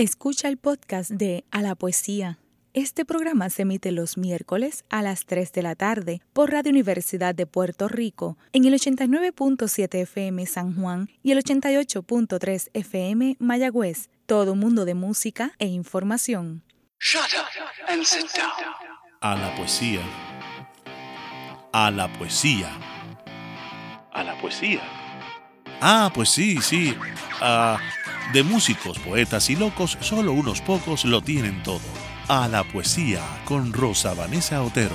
Escucha el podcast de A la Poesía. Este programa se emite los miércoles a las 3 de la tarde por Radio Universidad de Puerto Rico en el 89.7 FM San Juan y el 88.3 FM Mayagüez. Todo mundo de música e información. A la poesía. A la poesía. A la poesía. Ah, pues sí, sí. Ah, de músicos, poetas y locos, solo unos pocos lo tienen todo. A la poesía con Rosa Vanessa Otero.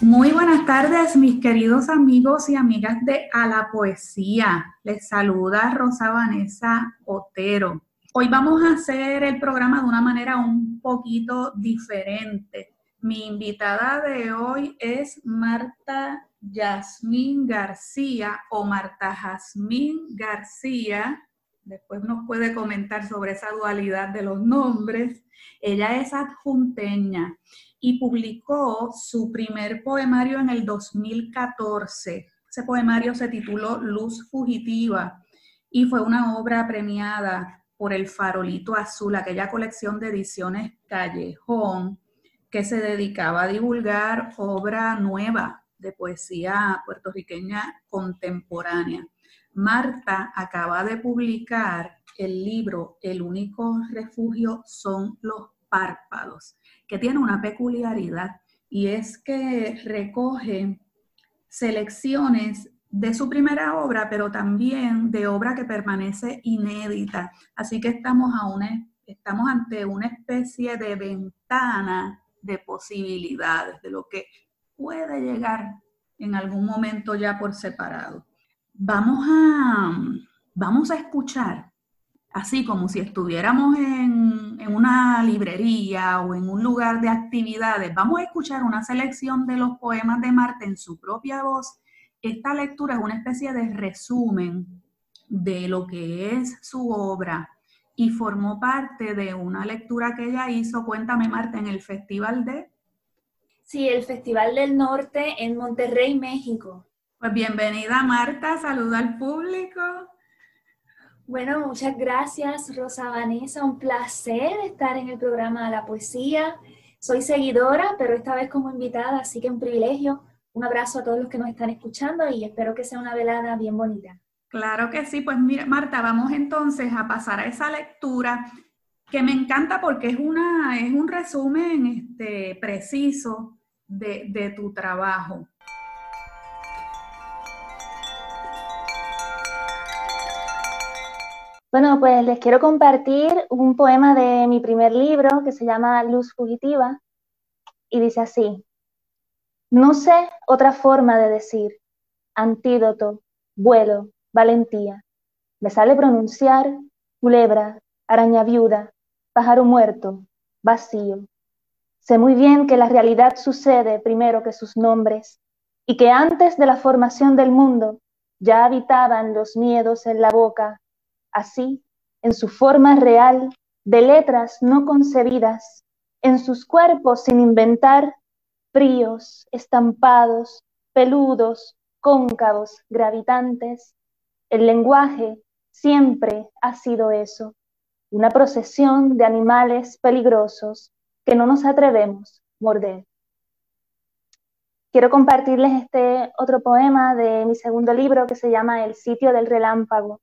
Muy buenas tardes, mis queridos amigos y amigas de A la Poesía. Les saluda Rosa Vanessa Otero. Hoy vamos a hacer el programa de una manera un poquito diferente. Mi invitada de hoy es Marta Yasmín García o Marta Jazmín García. Después nos puede comentar sobre esa dualidad de los nombres. Ella es adjunteña y publicó su primer poemario en el 2014. Ese poemario se tituló Luz Fugitiva y fue una obra premiada por el Farolito Azul, aquella colección de ediciones Callejón que se dedicaba a divulgar obra nueva de poesía puertorriqueña contemporánea. Marta acaba de publicar el libro El único refugio son los párpados, que tiene una peculiaridad y es que recoge selecciones de su primera obra, pero también de obra que permanece inédita. Así que estamos, a estamos ante una especie de ventana de posibilidades, de lo que puede llegar en algún momento ya por separado. Vamos a, vamos a escuchar, así como si estuviéramos en, en una librería o en un lugar de actividades, vamos a escuchar una selección de los poemas de Marte en su propia voz esta lectura es una especie de resumen de lo que es su obra y formó parte de una lectura que ella hizo, cuéntame Marta, en el Festival de... Sí, el Festival del Norte en Monterrey, México. Pues bienvenida Marta, saluda al público. Bueno, muchas gracias Rosa Vanessa, un placer estar en el programa de la poesía. Soy seguidora, pero esta vez como invitada, así que un privilegio un abrazo a todos los que nos están escuchando y espero que sea una velada bien bonita. Claro que sí, pues mira, Marta, vamos entonces a pasar a esa lectura que me encanta porque es, una, es un resumen este, preciso de, de tu trabajo. Bueno, pues les quiero compartir un poema de mi primer libro que se llama Luz Fugitiva y dice así. No sé otra forma de decir antídoto, vuelo, valentía. Me sale pronunciar culebra, araña viuda, pájaro muerto, vacío. Sé muy bien que la realidad sucede primero que sus nombres y que antes de la formación del mundo ya habitaban los miedos en la boca, así, en su forma real, de letras no concebidas, en sus cuerpos sin inventar, fríos, estampados, peludos, cóncavos, gravitantes. El lenguaje siempre ha sido eso, una procesión de animales peligrosos que no nos atrevemos a morder. Quiero compartirles este otro poema de mi segundo libro que se llama El sitio del relámpago.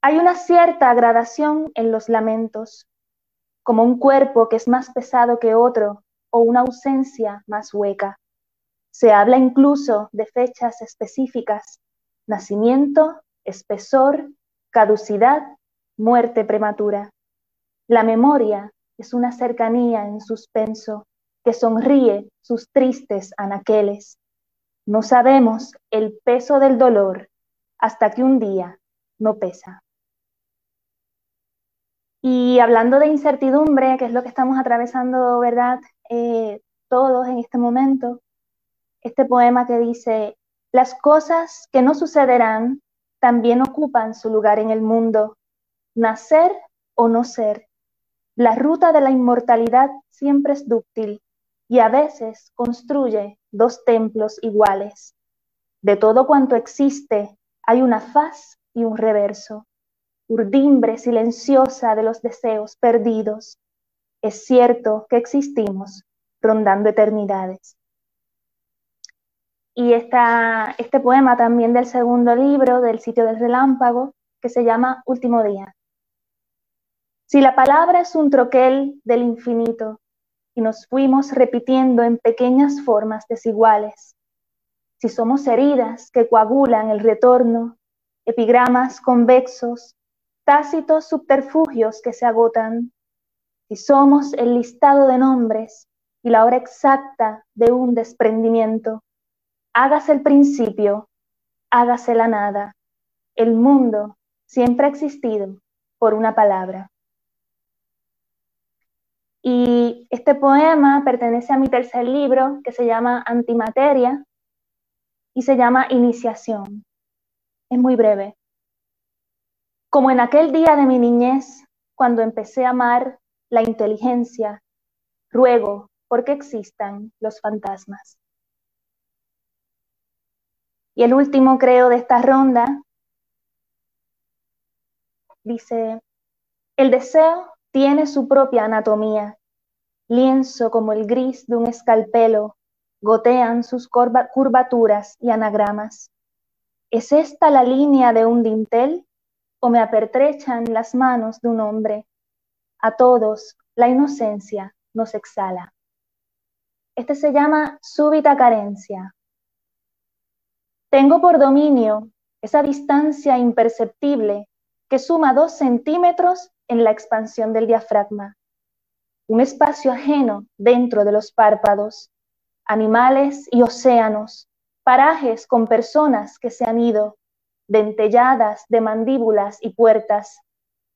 Hay una cierta gradación en los lamentos, como un cuerpo que es más pesado que otro o una ausencia más hueca. Se habla incluso de fechas específicas, nacimiento, espesor, caducidad, muerte prematura. La memoria es una cercanía en suspenso que sonríe sus tristes anaqueles. No sabemos el peso del dolor hasta que un día no pesa. Y hablando de incertidumbre, que es lo que estamos atravesando, ¿verdad? Eh, todos en este momento, este poema que dice, las cosas que no sucederán también ocupan su lugar en el mundo, nacer o no ser. La ruta de la inmortalidad siempre es dúctil, y a veces construye dos templos iguales. De todo cuanto existe hay una faz y un reverso, urdimbre silenciosa de los deseos perdidos. Es cierto que existimos rondando eternidades. Y esta, este poema también del segundo libro del sitio del relámpago, que se llama Último Día. Si la palabra es un troquel del infinito y nos fuimos repitiendo en pequeñas formas desiguales, si somos heridas que coagulan el retorno, epigramas convexos, tácitos subterfugios que se agotan, si somos el listado de nombres y la hora exacta de un desprendimiento, hágase el principio, hágase la nada. El mundo siempre ha existido por una palabra. Y este poema pertenece a mi tercer libro que se llama Antimateria y se llama Iniciación. Es muy breve. Como en aquel día de mi niñez, cuando empecé a amar la inteligencia, ruego porque existan los fantasmas. Y el último, creo, de esta ronda dice, el deseo tiene su propia anatomía, lienzo como el gris de un escalpelo, gotean sus curvaturas y anagramas. ¿Es esta la línea de un dintel o me apertrechan las manos de un hombre? A todos la inocencia nos exhala. Este se llama súbita carencia. Tengo por dominio esa distancia imperceptible que suma dos centímetros en la expansión del diafragma, un espacio ajeno dentro de los párpados, animales y océanos, parajes con personas que se han ido, dentelladas de mandíbulas y puertas,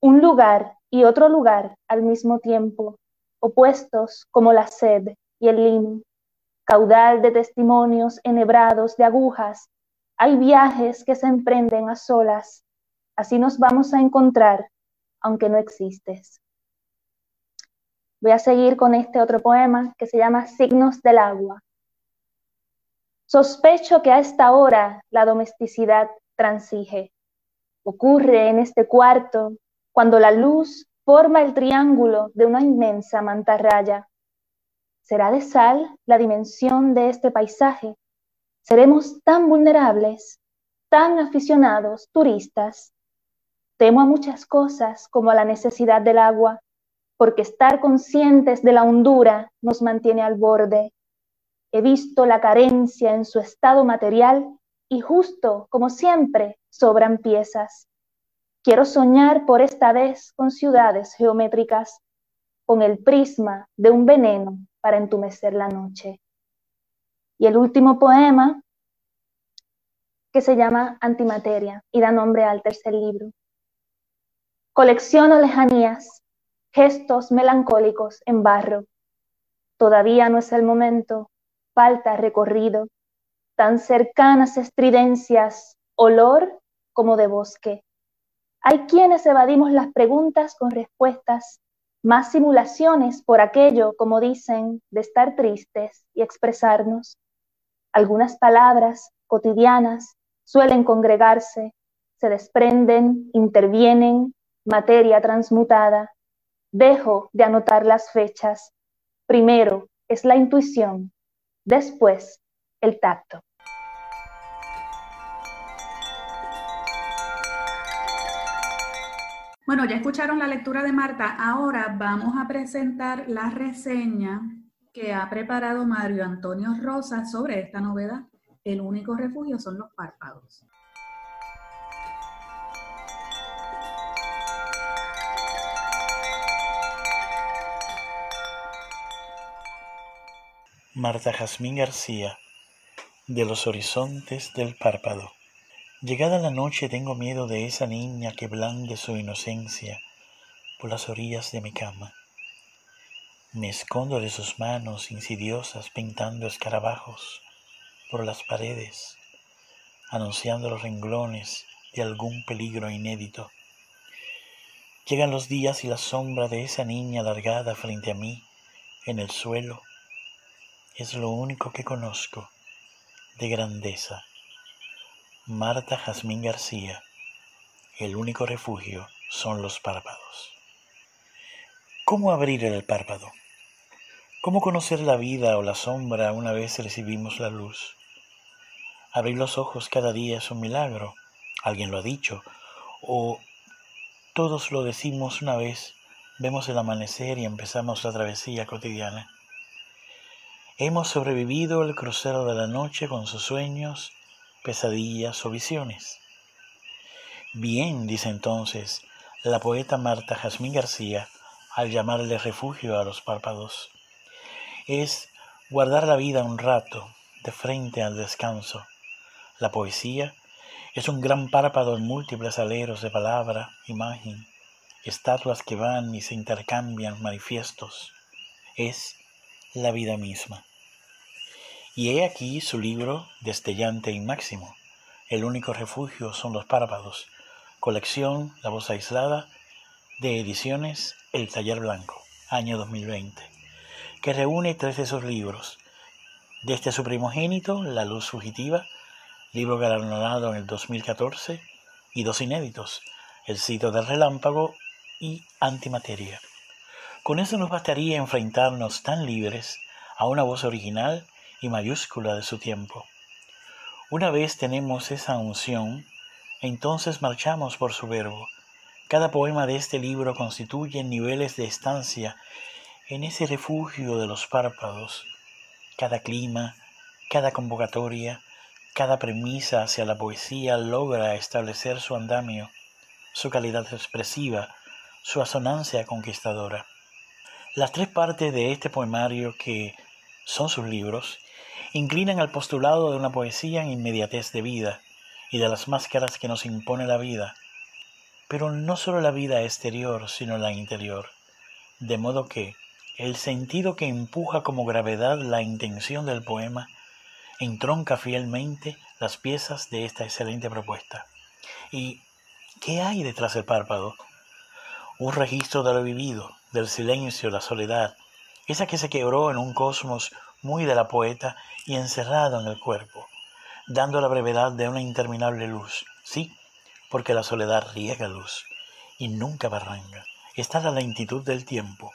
un lugar y otro lugar al mismo tiempo, opuestos como la sed y el limo, caudal de testimonios enhebrados de agujas, hay viajes que se emprenden a solas, así nos vamos a encontrar, aunque no existes. Voy a seguir con este otro poema que se llama Signos del agua. Sospecho que a esta hora la domesticidad transige. Ocurre en este cuarto cuando la luz forma el triángulo de una inmensa mantarraya. ¿Será de sal la dimensión de este paisaje? ¿Seremos tan vulnerables, tan aficionados, turistas? Temo a muchas cosas como a la necesidad del agua, porque estar conscientes de la hondura nos mantiene al borde. He visto la carencia en su estado material y justo, como siempre, sobran piezas. Quiero soñar por esta vez con ciudades geométricas, con el prisma de un veneno para entumecer la noche. Y el último poema, que se llama Antimateria y da nombre al tercer libro. Colecciono lejanías, gestos melancólicos en barro. Todavía no es el momento, falta recorrido, tan cercanas estridencias, olor como de bosque. Hay quienes evadimos las preguntas con respuestas más simulaciones por aquello, como dicen, de estar tristes y expresarnos. Algunas palabras cotidianas suelen congregarse, se desprenden, intervienen, materia transmutada. Dejo de anotar las fechas. Primero es la intuición, después el tacto. Bueno, ya escucharon la lectura de Marta. Ahora vamos a presentar la reseña que ha preparado Mario Antonio Rosa sobre esta novedad. El único refugio son los párpados. Marta Jazmín García, de los horizontes del párpado. Llegada la noche tengo miedo de esa niña que blande su inocencia por las orillas de mi cama. Me escondo de sus manos insidiosas pintando escarabajos por las paredes, anunciando los renglones de algún peligro inédito. Llegan los días y la sombra de esa niña alargada frente a mí en el suelo es lo único que conozco de grandeza. Marta Jazmín García, el único refugio son los párpados. ¿Cómo abrir el párpado? ¿Cómo conocer la vida o la sombra una vez recibimos la luz? Abrir los ojos cada día es un milagro, alguien lo ha dicho, o todos lo decimos una vez, vemos el amanecer y empezamos la travesía cotidiana. Hemos sobrevivido el crucero de la noche con sus sueños, pesadillas o visiones. Bien, dice entonces la poeta Marta Jazmín García al llamarle refugio a los párpados. Es guardar la vida un rato de frente al descanso. La poesía es un gran párpado en múltiples aleros de palabra, imagen, estatuas que van y se intercambian manifiestos. Es la vida misma. Y he aquí su libro destellante y máximo. El único refugio son los párpados. Colección La voz aislada de ediciones El Taller Blanco, año 2020, que reúne tres de esos libros. Desde su primogénito, La luz fugitiva, libro galardonado en el 2014, y dos inéditos, El sitio del relámpago y Antimateria. Con eso nos bastaría enfrentarnos tan libres a una voz original y mayúscula de su tiempo. Una vez tenemos esa unción, entonces marchamos por su verbo. Cada poema de este libro constituye niveles de estancia en ese refugio de los párpados. Cada clima, cada convocatoria, cada premisa hacia la poesía logra establecer su andamio, su calidad expresiva, su asonancia conquistadora. Las tres partes de este poemario que son sus libros inclinan al postulado de una poesía en inmediatez de vida y de las máscaras que nos impone la vida, pero no solo la vida exterior, sino la interior, de modo que el sentido que empuja como gravedad la intención del poema entronca fielmente las piezas de esta excelente propuesta. ¿Y qué hay detrás del párpado? Un registro de lo vivido, del silencio, la soledad, esa que se quebró en un cosmos muy de la poeta y encerrado en el cuerpo, dando la brevedad de una interminable luz. Sí, porque la soledad riega luz y nunca barranca. Está la lentitud del tiempo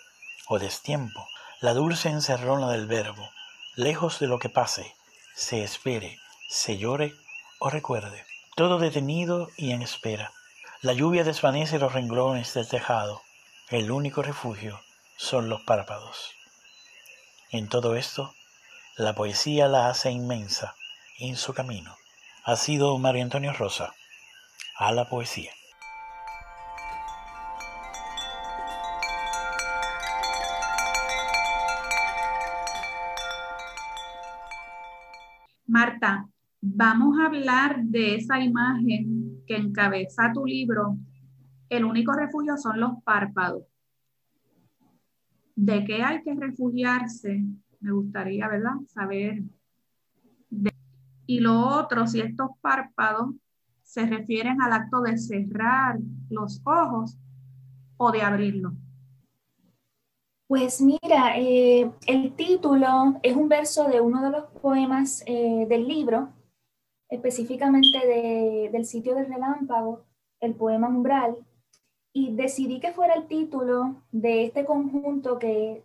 o destiempo, la dulce encerrona del verbo, lejos de lo que pase, se espere, se llore o recuerde. Todo detenido y en espera. La lluvia desvanece los renglones del tejado. El único refugio son los párpados. En todo esto, la poesía la hace inmensa en su camino. Ha sido Mario Antonio Rosa, a la poesía. Marta, vamos a hablar de esa imagen que encabeza tu libro. El único refugio son los párpados de qué hay que refugiarse, me gustaría, ¿verdad? Saber. Y lo otro, si estos párpados se refieren al acto de cerrar los ojos o de abrirlos. Pues mira, eh, el título es un verso de uno de los poemas eh, del libro, específicamente del sitio del relámpago, el poema Umbral, y decidí que fuera el título de este conjunto que,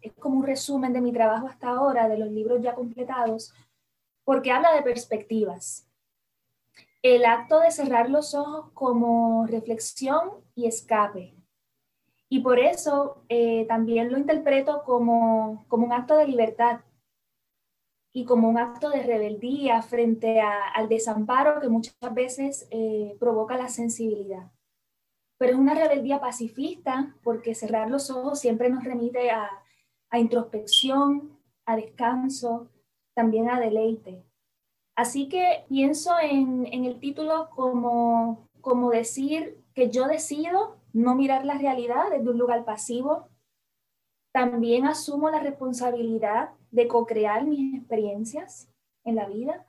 es como un resumen de mi trabajo hasta ahora, de los libros ya completados, porque habla de perspectivas. El acto de cerrar los ojos como reflexión y escape. Y por eso eh, también lo interpreto como, un acto de libertad y como un acto de rebeldía frente al desamparo que muchas veces eh, provoca la sensibilidad pero es una rebeldía pacifista porque cerrar los ojos siempre nos remite a, introspección, a descanso, también a deleite. Así que pienso en, el título como, como decir que yo decido no mirar la realidad desde un lugar pasivo. También asumo la responsabilidad de co-crear mis experiencias en la vida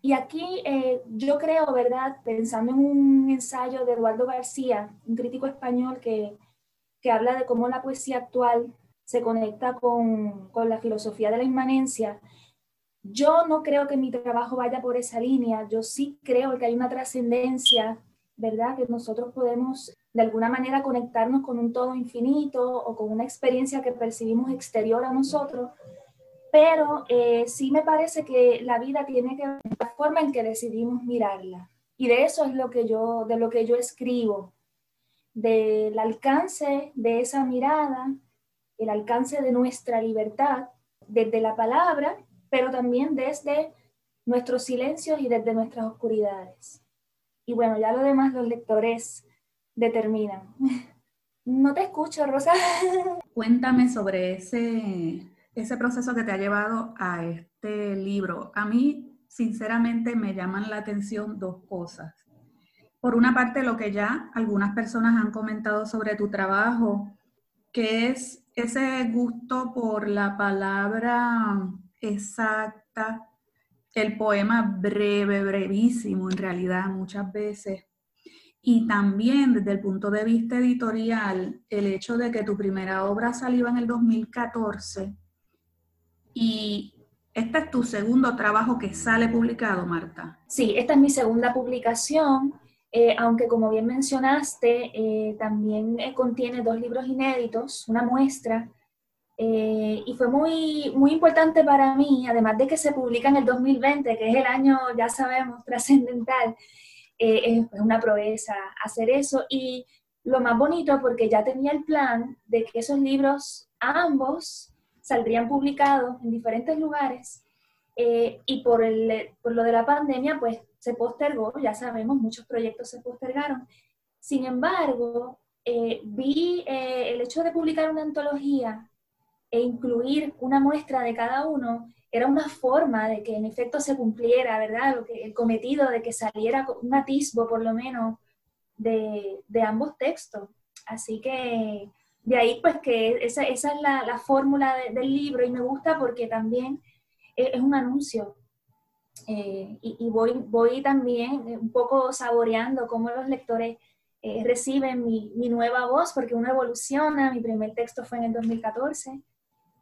y aquí eh, yo creo, ¿verdad? Pensando en un ensayo de Eduardo García, un crítico español que, que habla de cómo la poesía actual se conecta con, con la filosofía de la inmanencia, yo no creo que mi trabajo vaya por esa línea, yo sí creo que hay una trascendencia, ¿verdad? Que nosotros podemos de alguna manera conectarnos con un todo infinito o con una experiencia que percibimos exterior a nosotros, pero eh, sí me parece que la vida tiene que ver la forma en que decidimos mirarla. Y de eso es lo que yo, de lo que yo escribo, del alcance de esa mirada, el alcance de nuestra libertad desde la palabra pero también desde nuestros silencios y desde nuestras oscuridades. Y bueno, ya lo demás los lectores determinan. No te escucho, Rosa. Cuéntame sobre ese, ese proceso que te ha llevado a este libro. A mí, sinceramente, me llaman la atención dos cosas. Por una parte, lo que ya algunas personas han comentado sobre tu trabajo, que es ese gusto por la palabra exacta, el poema breve, brevísimo en realidad muchas veces. Y también desde el punto de vista editorial, el hecho de que tu primera obra salió en el 2014 y este es tu segundo trabajo que sale publicado, Marta. Sí, esta es mi segunda publicación, eh, aunque como bien mencionaste, eh, también eh, contiene dos libros inéditos, una muestra eh, y fue muy, muy importante para mí, además de que se publica en el 2020, que es el año, ya sabemos, trascendental, eh, es una proeza hacer eso. Y lo más bonito, porque ya tenía el plan de que esos libros, ambos, saldrían publicados en diferentes lugares. Eh, y por, el, por lo de la pandemia, pues se postergó, ya sabemos, muchos proyectos se postergaron. Sin embargo, vi el hecho de publicar una antología e incluir una muestra de cada uno era una forma de que en efecto se cumpliera, ¿verdad? Lo que, el cometido de que saliera un atisbo por lo menos de, de ambos textos. Así que de ahí pues que esa, esa es la, la fórmula del libro y me gusta porque también es, un anuncio. Eh, y, voy, voy también un poco saboreando cómo los lectores eh, reciben mi, mi, nueva voz, porque uno evoluciona, mi primer texto fue en el 2014,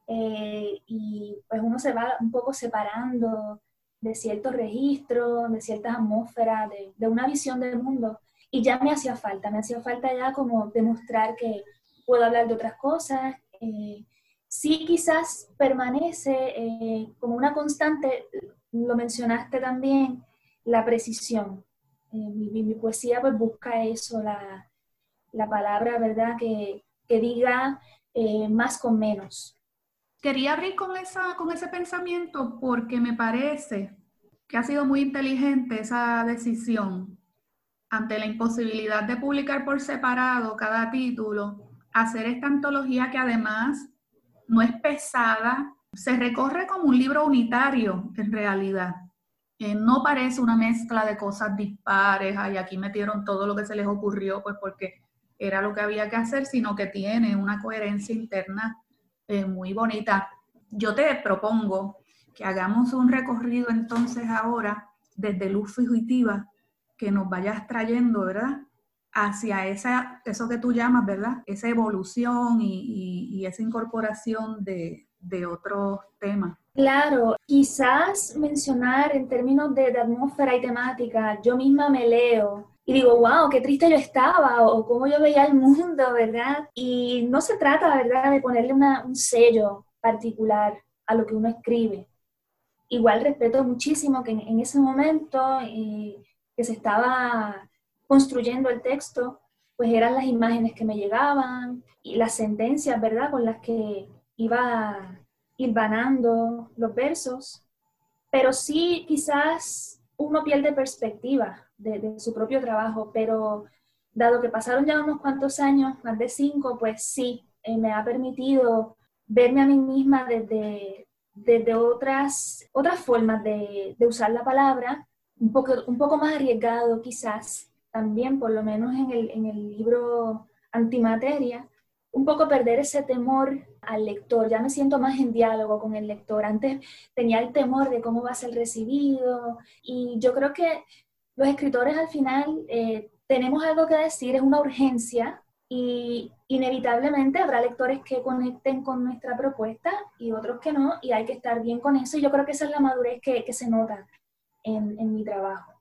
eh, y pues uno se va un poco separando de ciertos registros, de ciertas atmósferas, de, de, una visión del mundo. Y ya me hacía falta, me hacía falta ya como demostrar que puedo hablar de otras cosas. Eh, sí quizás permanece eh, como una constante, lo mencionaste también, la precisión. Mi, mi, poesía pues busca eso, la, la palabra, ¿verdad? Que, que diga más con menos, Quería abrir con, esa, con ese pensamiento porque me parece que ha sido muy inteligente esa decisión ante la imposibilidad de publicar por separado cada título, hacer esta antología que además no es pesada, se recorre como un libro unitario en realidad. Eh, no parece una mezcla de cosas dispares, y aquí metieron todo lo que se les ocurrió, pues porque era lo que había que hacer, sino que tiene una coherencia interna eh, muy bonita. Yo te propongo que hagamos un recorrido entonces ahora desde luz fugitiva que nos vayas trayendo, ¿verdad? Hacia esa, eso que tú llamas, ¿verdad? Esa evolución y, esa incorporación de, de otros temas. Claro, quizás mencionar en términos de, atmósfera y temática, yo misma me leo y digo, wow, qué triste yo estaba o cómo yo veía el mundo, ¿verdad? Y no se trata, ¿verdad?, de ponerle un sello particular a lo que uno escribe. Igual respeto muchísimo que en, ese momento eh, que se estaba construyendo el texto, pues eran las imágenes que me llegaban y las sentencias, ¿verdad?, con las que iba hilvanando los versos. Pero sí, quizás uno pierde perspectiva de, su propio trabajo, pero dado que pasaron ya unos cuantos años, más de cinco, pues sí, eh, me ha permitido verme a mí misma desde, desde otras, otras formas de, de, usar la palabra, un poco, un poco más arriesgado quizás, también por lo menos en el, en el libro Antimateria, un poco perder ese temor al lector, ya me siento más en diálogo con el lector. Antes tenía el temor de cómo va a ser recibido y yo creo que los escritores al final eh, tenemos algo que decir, es una urgencia y inevitablemente habrá lectores que conecten con nuestra propuesta y otros que no, y hay que estar bien con eso. Y yo creo que esa es la madurez que, que se nota en, en, mi trabajo,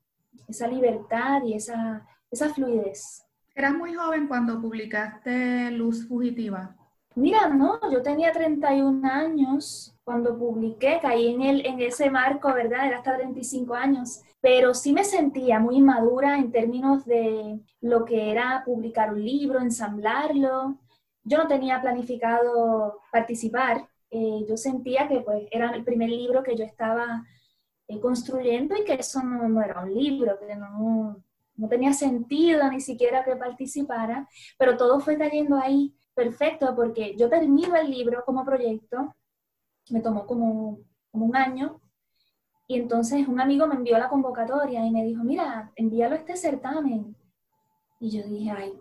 esa libertad y esa, esa fluidez. ¿Eras muy joven cuando publicaste Luz Fugitiva? Mira, no, yo tenía 31 años cuando publiqué, caí en, el, en ese marco, ¿verdad? Era hasta 35 años, pero sí me sentía muy madura en términos de lo que era publicar un libro, ensamblarlo. Yo no tenía planificado participar, eh, yo sentía que pues era el primer libro que yo estaba construyendo y que eso no, no, era un libro, que no, no tenía sentido ni siquiera que participara, pero todo fue cayendo ahí perfecto porque yo termino el libro como proyecto, me tomó como, como un año, y entonces un amigo me envió la convocatoria y me dijo, mira, envíalo a este certamen. Y yo dije, ay,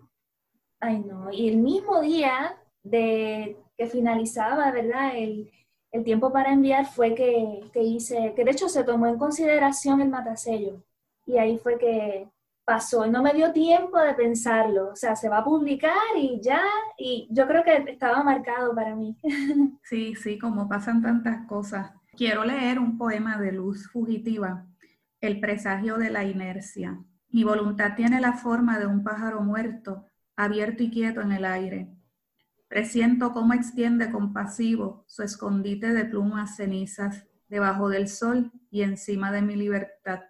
ay no. Y el mismo día de que finalizaba, ¿verdad? El, el tiempo para enviar fue que, que, hice, que de hecho se tomó en consideración el matasello. Y ahí fue que, pasó, no me dio tiempo de pensarlo, o sea, se va a publicar y ya, y yo creo que estaba marcado para mí. Sí, sí, como pasan tantas cosas. Quiero leer un poema de Luz Fugitiva, El presagio de la inercia. Mi voluntad tiene la forma de un pájaro muerto, abierto y quieto en el aire. Presiento cómo extiende compasivo su escondite de plumas cenizas debajo del sol y encima de mi libertad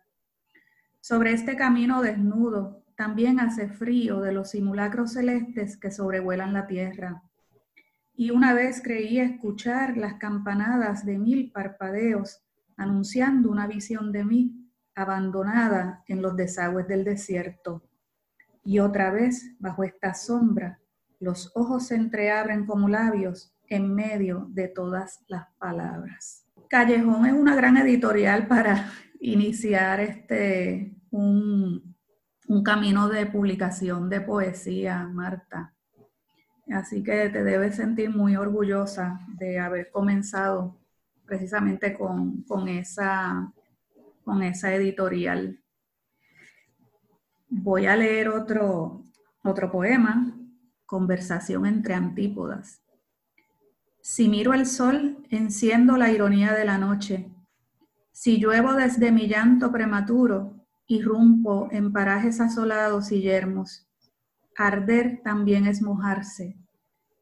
sobre este camino desnudo también hace frío de los simulacros celestes que sobrevuelan la tierra. Y una vez creí escuchar las campanadas de mil parpadeos anunciando una visión de mí abandonada en los desagües del desierto. Y otra vez, bajo esta sombra, los ojos se entreabren como labios en medio de todas las palabras. Callejón es una gran editorial para iniciar este, un, camino de publicación de poesía, Marta. Así que te debes sentir muy orgullosa de haber comenzado precisamente con, esa, con esa editorial. Voy a leer otro, otro poema, Conversación entre antípodas. Si miro el sol, enciendo la ironía de la noche si lluevo desde mi llanto prematuro, irrumpo en parajes asolados y yermos. Arder también es mojarse,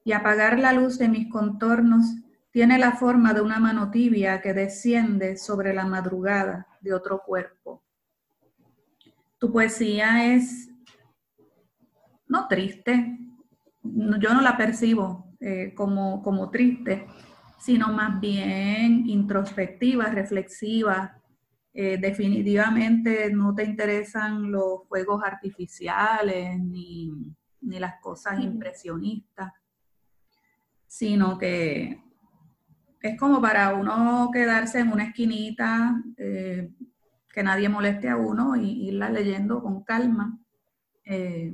y apagar la luz de mis contornos tiene la forma de una mano tibia que desciende sobre la madrugada de otro cuerpo. Tu poesía es no triste, yo no la percibo eh, como, como triste, sino más bien introspectiva, reflexiva. Eh, definitivamente no te interesan los fuegos artificiales ni, las cosas impresionistas, sino que es como para uno quedarse en una esquinita, eh, que nadie moleste a uno y irla leyendo con calma, eh,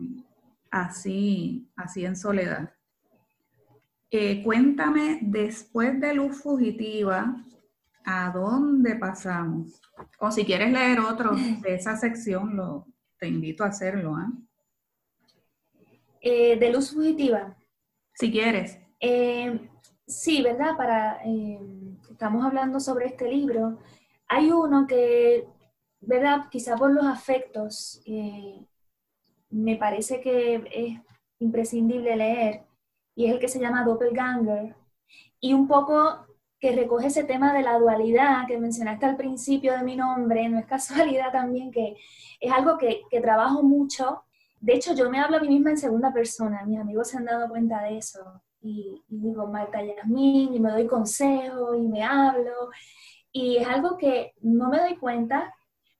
así, así en soledad. Eh, cuéntame, después de Luz Fugitiva, ¿a dónde pasamos? O si quieres leer otro de esa sección, lo, te invito a hacerlo. ¿ah? Eh, de Luz Fugitiva. Si quieres. Eh, sí, ¿verdad? Para, estamos hablando sobre este libro. Hay uno que, ¿verdad? Quizá por los afectos, me parece que es imprescindible leer y es el que se llama Doppelganger, y un poco que recoge ese tema de la dualidad que mencionaste al principio de mi nombre, no es casualidad también que es algo que, que trabajo mucho. De hecho, yo me hablo a mí misma en segunda persona, mis amigos se han dado cuenta de eso. Y, y digo, Marta Yasmín, y me doy consejo y me hablo. Y es algo que no me doy cuenta,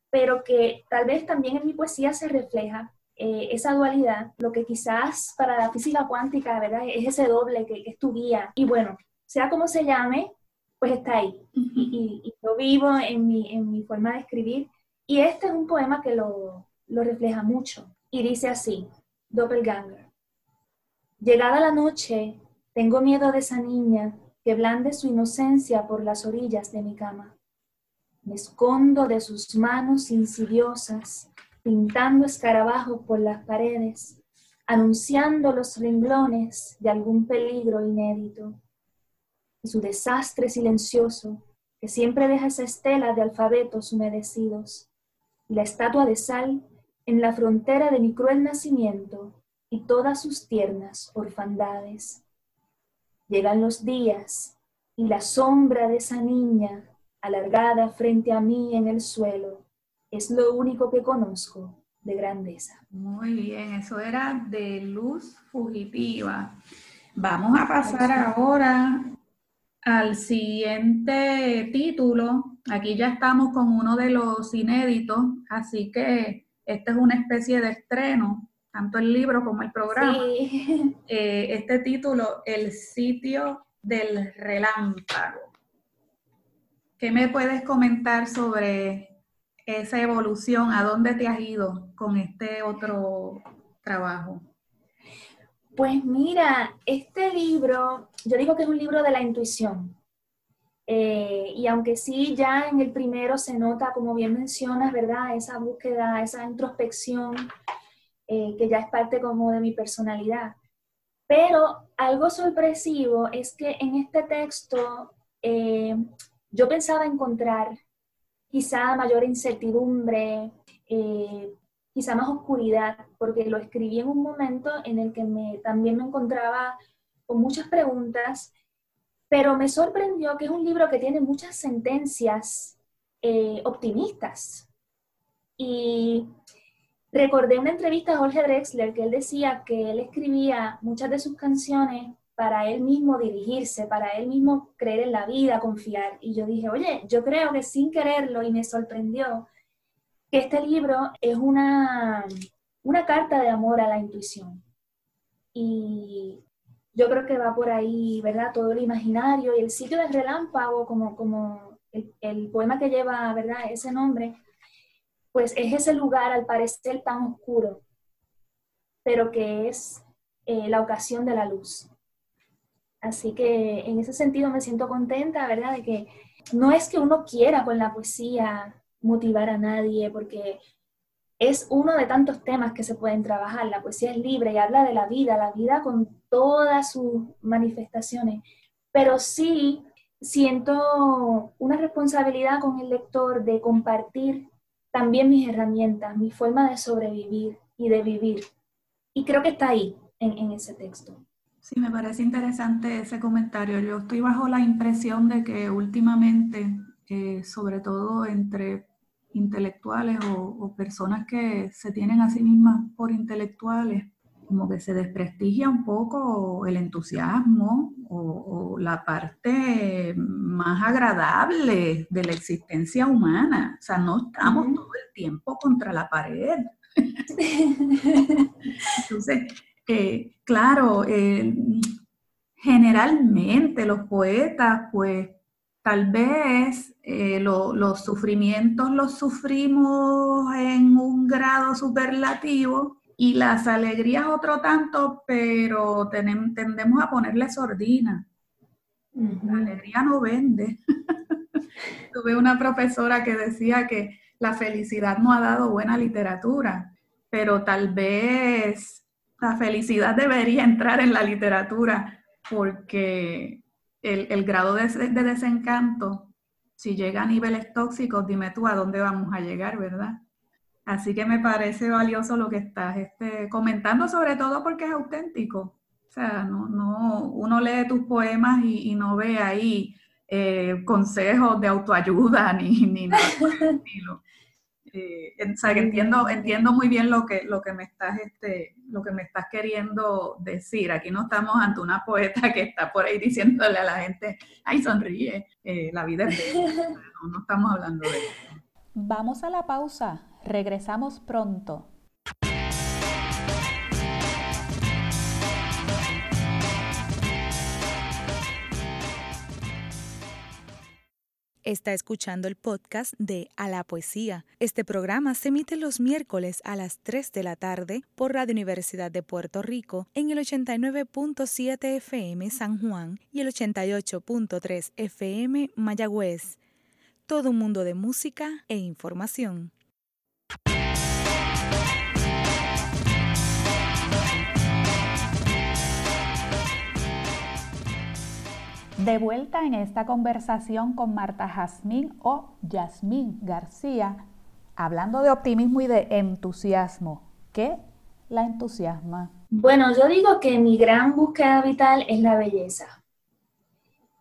pero que tal vez también en mi poesía se refleja eh, esa dualidad, lo que quizás para la física cuántica, ¿verdad? Es ese doble que, es tu guía. Y bueno, sea como se llame, pues está ahí. y, lo vivo en mi, en mi forma de escribir. Y este es un poema que lo, lo refleja mucho. Y dice así, Doppelganger. Llegada la noche, tengo miedo de esa niña que blande su inocencia por las orillas de mi cama. Me escondo de sus manos insidiosas pintando escarabajos por las paredes, anunciando los renglones de algún peligro inédito. Y su desastre silencioso, que siempre deja esa estela de alfabetos humedecidos, y la estatua de sal en la frontera de mi cruel nacimiento y todas sus tiernas orfandades. Llegan los días y la sombra de esa niña alargada frente a mí en el suelo es lo único que conozco de grandeza. Muy bien, eso era de luz fugitiva. Vamos a pasar ahora al siguiente título. Aquí ya estamos con uno de los inéditos, así que esta es una especie de estreno, tanto el libro como el programa. Eh, este título, El sitio del relámpago. ¿Qué me puedes comentar sobre esa evolución? ¿A dónde te has ido con este otro trabajo? Pues mira, este libro, yo digo que es un libro de la intuición. Eh, y aunque sí, ya en el primero se nota, como bien mencionas, ¿verdad? Esa búsqueda, esa introspección, eh, que ya es parte como de mi personalidad. Pero algo sorpresivo es que en este texto eh, yo pensaba encontrar quizá mayor incertidumbre, eh, quizá más oscuridad, porque lo escribí en un momento en el que me, también me encontraba con muchas preguntas, pero me sorprendió que es un libro que tiene muchas sentencias eh, optimistas. Y recordé una entrevista a Jorge Drexler que él decía que él escribía muchas de sus canciones para él mismo dirigirse, para él mismo creer en la vida, confiar. Y yo dije, oye, yo creo que sin quererlo, y me sorprendió, que este libro es una, una carta de amor a la intuición. Y yo creo que va por ahí, ¿verdad? Todo el imaginario y el sitio del relámpago, como, como el, poema que lleva, ¿verdad? Ese nombre, pues es ese lugar al parecer tan oscuro, pero que es eh, la ocasión de la luz. Así que en ese sentido me siento contenta, ¿verdad? De que no es que uno quiera con la poesía motivar a nadie, porque es uno de tantos temas que se pueden trabajar. La poesía es libre y habla de la vida, la vida con todas sus manifestaciones, pero sí siento una responsabilidad con el lector de compartir también mis herramientas, mi forma de sobrevivir y de vivir. Y creo que está ahí, en, en ese texto. Sí, me parece interesante ese comentario. Yo estoy bajo la impresión de que últimamente, eh, sobre todo entre intelectuales o, personas que se tienen a sí mismas por intelectuales, como que se desprestigia un poco el entusiasmo o, la parte más agradable de la existencia humana. O sea, no estamos todo el tiempo contra la pared. Entonces, claro, eh, generalmente los poetas, pues tal vez eh, los sufrimientos los sufrimos en un grado superlativo y las alegrías otro tanto, pero tendemos a ponerle sordina. La alegría no vende. Tuve una profesora que decía que la felicidad no ha dado buena literatura, pero tal vez la felicidad debería entrar en la literatura porque el, grado de, desencanto, si llega a niveles tóxicos, dime tú a dónde vamos a llegar, ¿verdad? Así que me parece valioso lo que estás este, comentando, sobre todo porque es auténtico. O sea, no, no, uno lee tus poemas y, no ve ahí eh, consejos de autoayuda ni, ni nada el. Eh, entiendo, entiendo muy bien lo que, lo que me estás, este, lo que me estás queriendo decir. Aquí no estamos ante una poeta que está por ahí diciéndole a la gente, ay, sonríe, eh, la vida es bella. No, no estamos hablando de eso. Vamos a la pausa, regresamos pronto. Está escuchando el podcast de A la Poesía. Este programa se emite los miércoles a las 3 de la tarde por Radio Universidad de Puerto Rico en el 89.7 FM San Juan y el 88.3 FM Mayagüez. Todo un mundo de música e información. De vuelta en esta conversación con Marta Jazmín o Yasmín García, hablando de optimismo y de entusiasmo. ¿Qué la entusiasma? Bueno, yo digo que mi gran búsqueda vital es la belleza.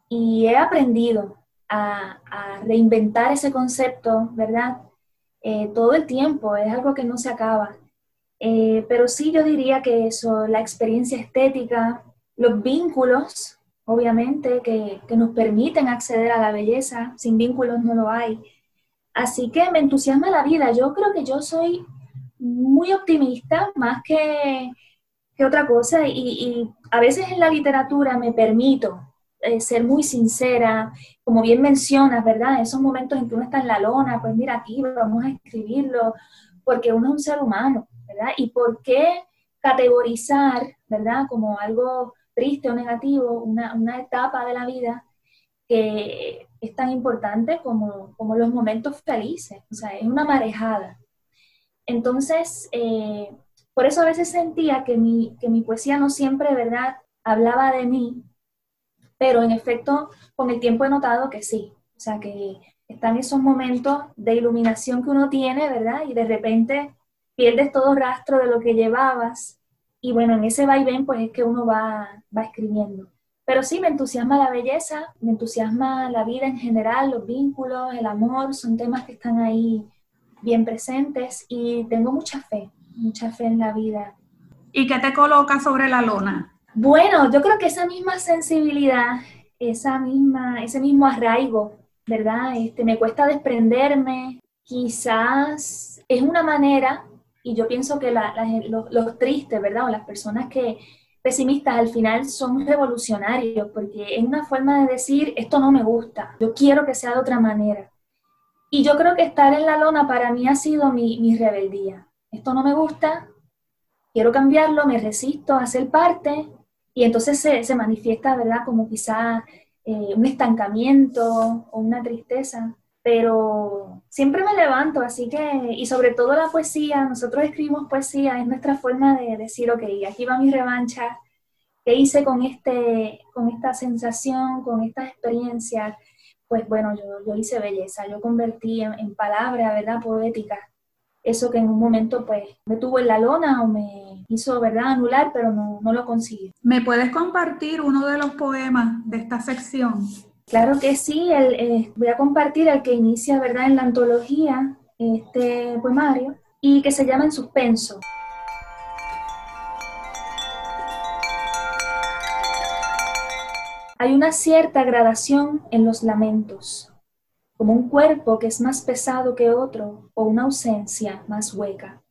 Y he aprendido a, reinventar ese concepto, ¿verdad? Eh, todo el tiempo, es algo que no se acaba. Eh, pero sí yo diría que eso, la experiencia estética, los vínculos obviamente, que, nos permiten acceder a la belleza. Sin vínculos no lo hay. Así que me entusiasma la vida. Yo creo que yo soy muy optimista, más que, otra cosa, y, a veces en la literatura me permito eh, ser muy sincera, como bien mencionas, ¿verdad? Esos momentos en que uno está en la lona, pues mira, aquí vamos a escribirlo, porque uno es un ser humano, ¿verdad? ¿Y por qué categorizar, ¿verdad? Como algo triste o negativo, una, etapa de la vida que es tan importante como, los momentos felices, o sea, es una marejada. Entonces, eh, por eso a veces sentía que mi, que mi poesía no siempre, ¿verdad?, hablaba de mí, pero en efecto, con el tiempo he notado que sí, o sea, que están esos momentos de iluminación que uno tiene, ¿verdad? Y de repente pierdes todo rastro de lo que llevabas y bueno, en ese vaivén pues es que uno va, va escribiendo. Pero sí, me entusiasma la belleza, me entusiasma la vida en general, los vínculos, el amor, son temas que están ahí bien presentes y tengo mucha fe, mucha fe en la vida. ¿Y qué te coloca sobre la lona? Bueno, yo creo que esa misma sensibilidad, esa misma, ese mismo arraigo, ¿verdad? Este, me cuesta desprenderme, quizás es una manera y yo pienso que los, tristes, ¿verdad? O las personas que pesimistas al final son revolucionarios, porque es una forma de decir, esto no me gusta, yo quiero que sea de otra manera. Y yo creo que estar en la lona para mí ha sido mi, rebeldía. Esto no me gusta, quiero cambiarlo, me resisto a ser parte, y entonces se, manifiesta, ¿verdad? Como quizá eh, un estancamiento o una tristeza pero siempre me levanto, así que, y sobre todo la poesía, nosotros escribimos poesía, es nuestra forma de decir, ok, aquí va mi revancha, ¿qué hice con, este, con esta sensación, con esta experiencia? Pues bueno, yo, yo hice belleza, yo convertí en, en palabra, ¿verdad? Poética, eso que en un momento pues me tuvo en la lona o me hizo, ¿verdad? Anular, pero no, no lo conseguí. ¿Me puedes compartir uno de los poemas de esta sección? Claro que sí, eh, voy a compartir el que inicia, ¿verdad?, en la antología, este poemario, y que se llama En suspenso. Hay una cierta gradación en los lamentos, como un cuerpo que es más pesado que otro o una ausencia más hueca.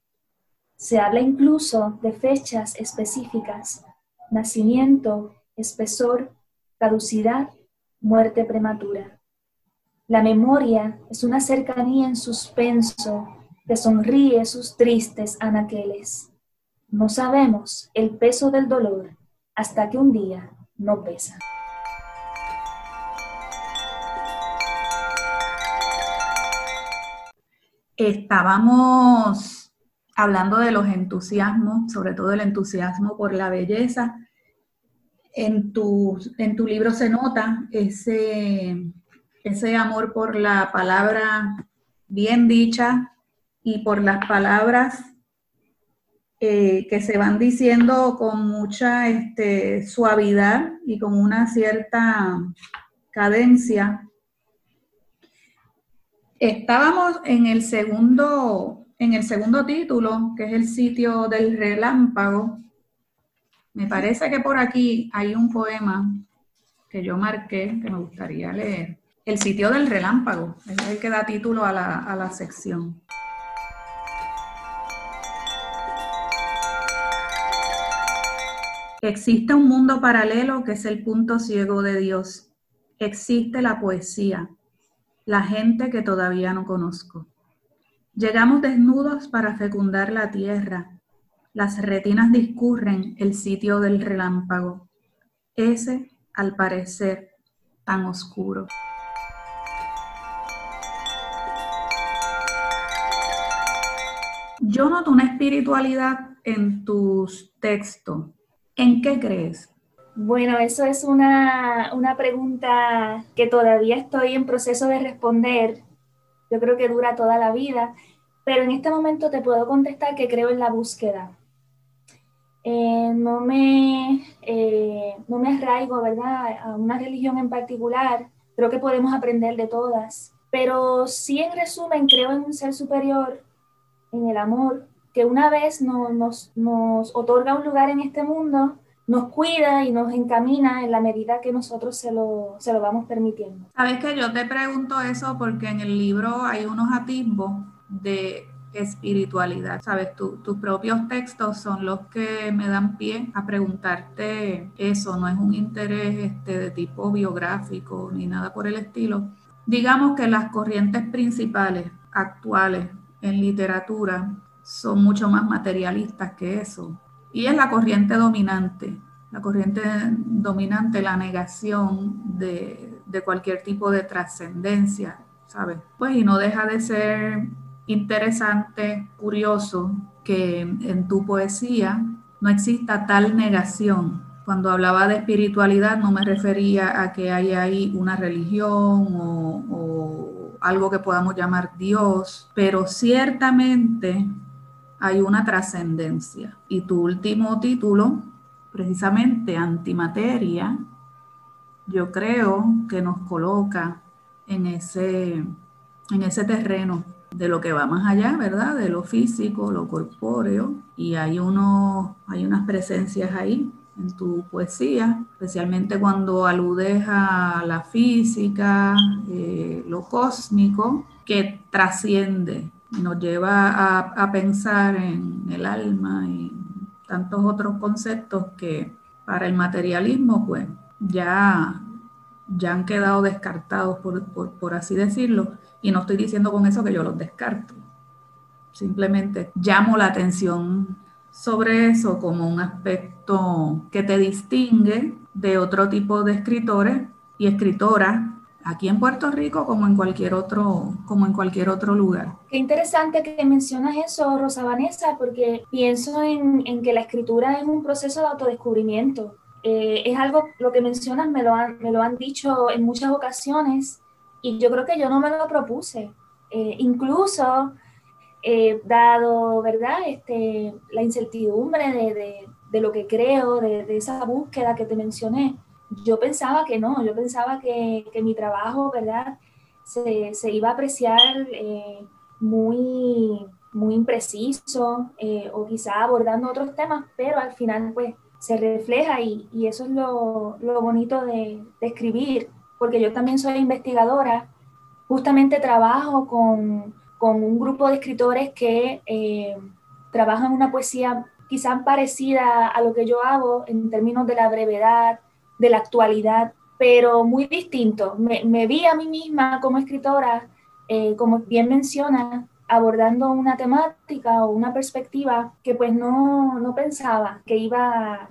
Se habla incluso de fechas específicas, nacimiento, espesor, caducidad muerte prematura. La memoria es una cercanía en suspenso que sonríe sus tristes anaqueles. No sabemos el peso del dolor hasta que un día no pesa. Estábamos hablando de los entusiasmos, sobre todo el entusiasmo por la belleza, en tu, en tu libro se nota ese, ese amor por la palabra bien dicha y por las palabras eh, que se van diciendo con mucha este, suavidad y con una cierta cadencia. Estábamos en el segundo, en el segundo título, que es el sitio del relámpago, me parece que por aquí hay un poema que yo marqué que me gustaría leer. El sitio del relámpago, es el que da título a la, a la sección. Existe un mundo paralelo que es el punto ciego de Dios. Existe la poesía, la gente que todavía no conozco. Llegamos desnudos para fecundar la tierra, las retinas discurren el sitio del relámpago, ese, al parecer, tan oscuro. Yo noto una espiritualidad en tus textos. ¿En qué crees? Bueno, eso es una, una pregunta que todavía estoy en proceso de responder. Yo creo que dura toda la vida, pero en este momento te puedo contestar que creo en la búsqueda. Eh, no, me, eh, no me arraigo, ¿verdad?, a una religión en particular. Creo que podemos aprender de todas. Pero sí, en resumen, creo en un ser superior, en el amor, que una vez nos, nos otorga un lugar en este mundo, nos cuida y nos encamina en la medida que nosotros se lo, se lo vamos permitiendo. Sabes que yo te pregunto eso porque en el libro hay unos atisbos de espiritualidad. Sabes, tus propios textos son los que me dan pie a preguntarte eso, no es un interés este, de tipo biográfico ni nada por el estilo. Digamos que las corrientes principales actuales en literatura son mucho más materialistas que eso. Y es la corriente dominante, la corriente dominante, la negación de, de cualquier tipo de trascendencia, ¿sabes? Pues y no deja de ser interesante, curioso, que en tu poesía no exista tal negación. Cuando hablaba de espiritualidad no me refería a que haya ahí una religión o, algo que podamos llamar Dios, pero ciertamente hay una trascendencia. Y tu último título, precisamente Antimateria, yo creo que nos coloca en ese, en ese terreno de lo que va más allá, ¿verdad? De lo físico, lo corpóreo, y hay, uno, hay unas presencias ahí en tu poesía, especialmente cuando aludes a la física, eh, lo cósmico, que trasciende y nos lleva a, a, pensar en el alma y tantos otros conceptos que para el materialismo, pues ya, ya han quedado descartados, por, por, por así decirlo, y no estoy diciendo con eso que yo los descarto. Simplemente llamo la atención sobre eso como un aspecto que te distingue de otro tipo de escritores y escritoras aquí en Puerto Rico como en cualquier otro como en cualquier otro lugar. Qué interesante que mencionas eso, Rosa Vanessa, porque pienso en, en que la escritura es un proceso de autodescubrimiento. Eh, es algo, lo que mencionas, me lo, han, me lo han dicho en muchas ocasiones y yo creo que yo no me lo propuse. Eh, incluso, dado, ¿verdad?, este, la incertidumbre de, de, lo que creo, de, esa búsqueda que te mencioné, yo pensaba que no, yo pensaba que, que mi trabajo, ¿verdad?, se, se iba a apreciar eh, muy, muy impreciso eh, o quizá abordando otros temas, pero al final, pues, se refleja y, y eso es lo, lo bonito de escribir, porque yo también soy investigadora, justamente trabajo con, con un grupo de escritores que eh, trabajan una poesía quizás parecida a lo que yo hago en términos de la brevedad, de la actualidad, pero muy distinto. Me, me vi a mí misma como escritora, eh, como bien menciona, abordando una temática o una perspectiva que pues no, no pensaba que iba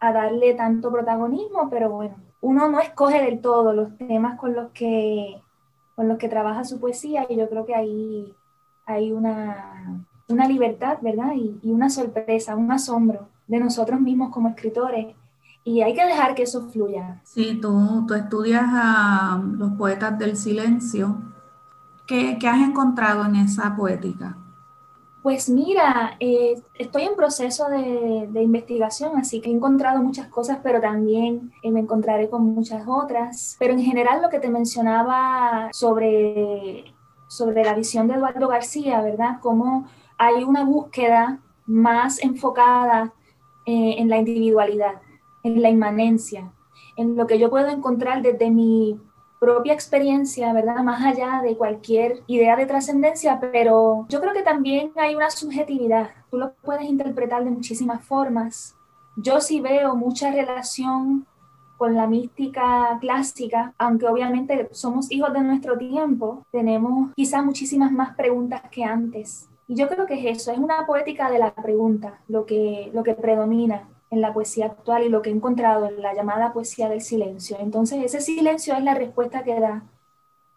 a, darle tanto protagonismo, pero bueno, uno no escoge del todo los temas con los que, con los que trabaja su poesía y yo creo que ahí hay una, una libertad, ¿verdad? Y, una sorpresa, un asombro de nosotros mismos como escritores. Y hay que dejar que eso fluya. Sí, tú, tú estudias a los poetas del silencio. ¿Qué, qué has encontrado en esa poética? Pues mira, eh, estoy en proceso de, investigación, así que he encontrado muchas cosas, pero también eh, me encontraré con muchas otras. Pero en general lo que te mencionaba sobre, sobre la visión de Eduardo García, ¿verdad? Cómo hay una búsqueda más enfocada eh, en la individualidad, en la inmanencia, en lo que yo puedo encontrar desde mi propia experiencia, ¿verdad? Más allá de cualquier idea de trascendencia, pero yo creo que también hay una subjetividad. Tú lo puedes interpretar de muchísimas formas. Yo sí veo mucha relación con la mística clásica, aunque obviamente somos hijos de nuestro tiempo, tenemos quizás muchísimas más preguntas que antes. Y yo creo que es eso, es una poética de la pregunta, lo que, lo que predomina en la poesía actual y lo que he encontrado en la llamada poesía del silencio. Entonces, ese silencio es la respuesta que da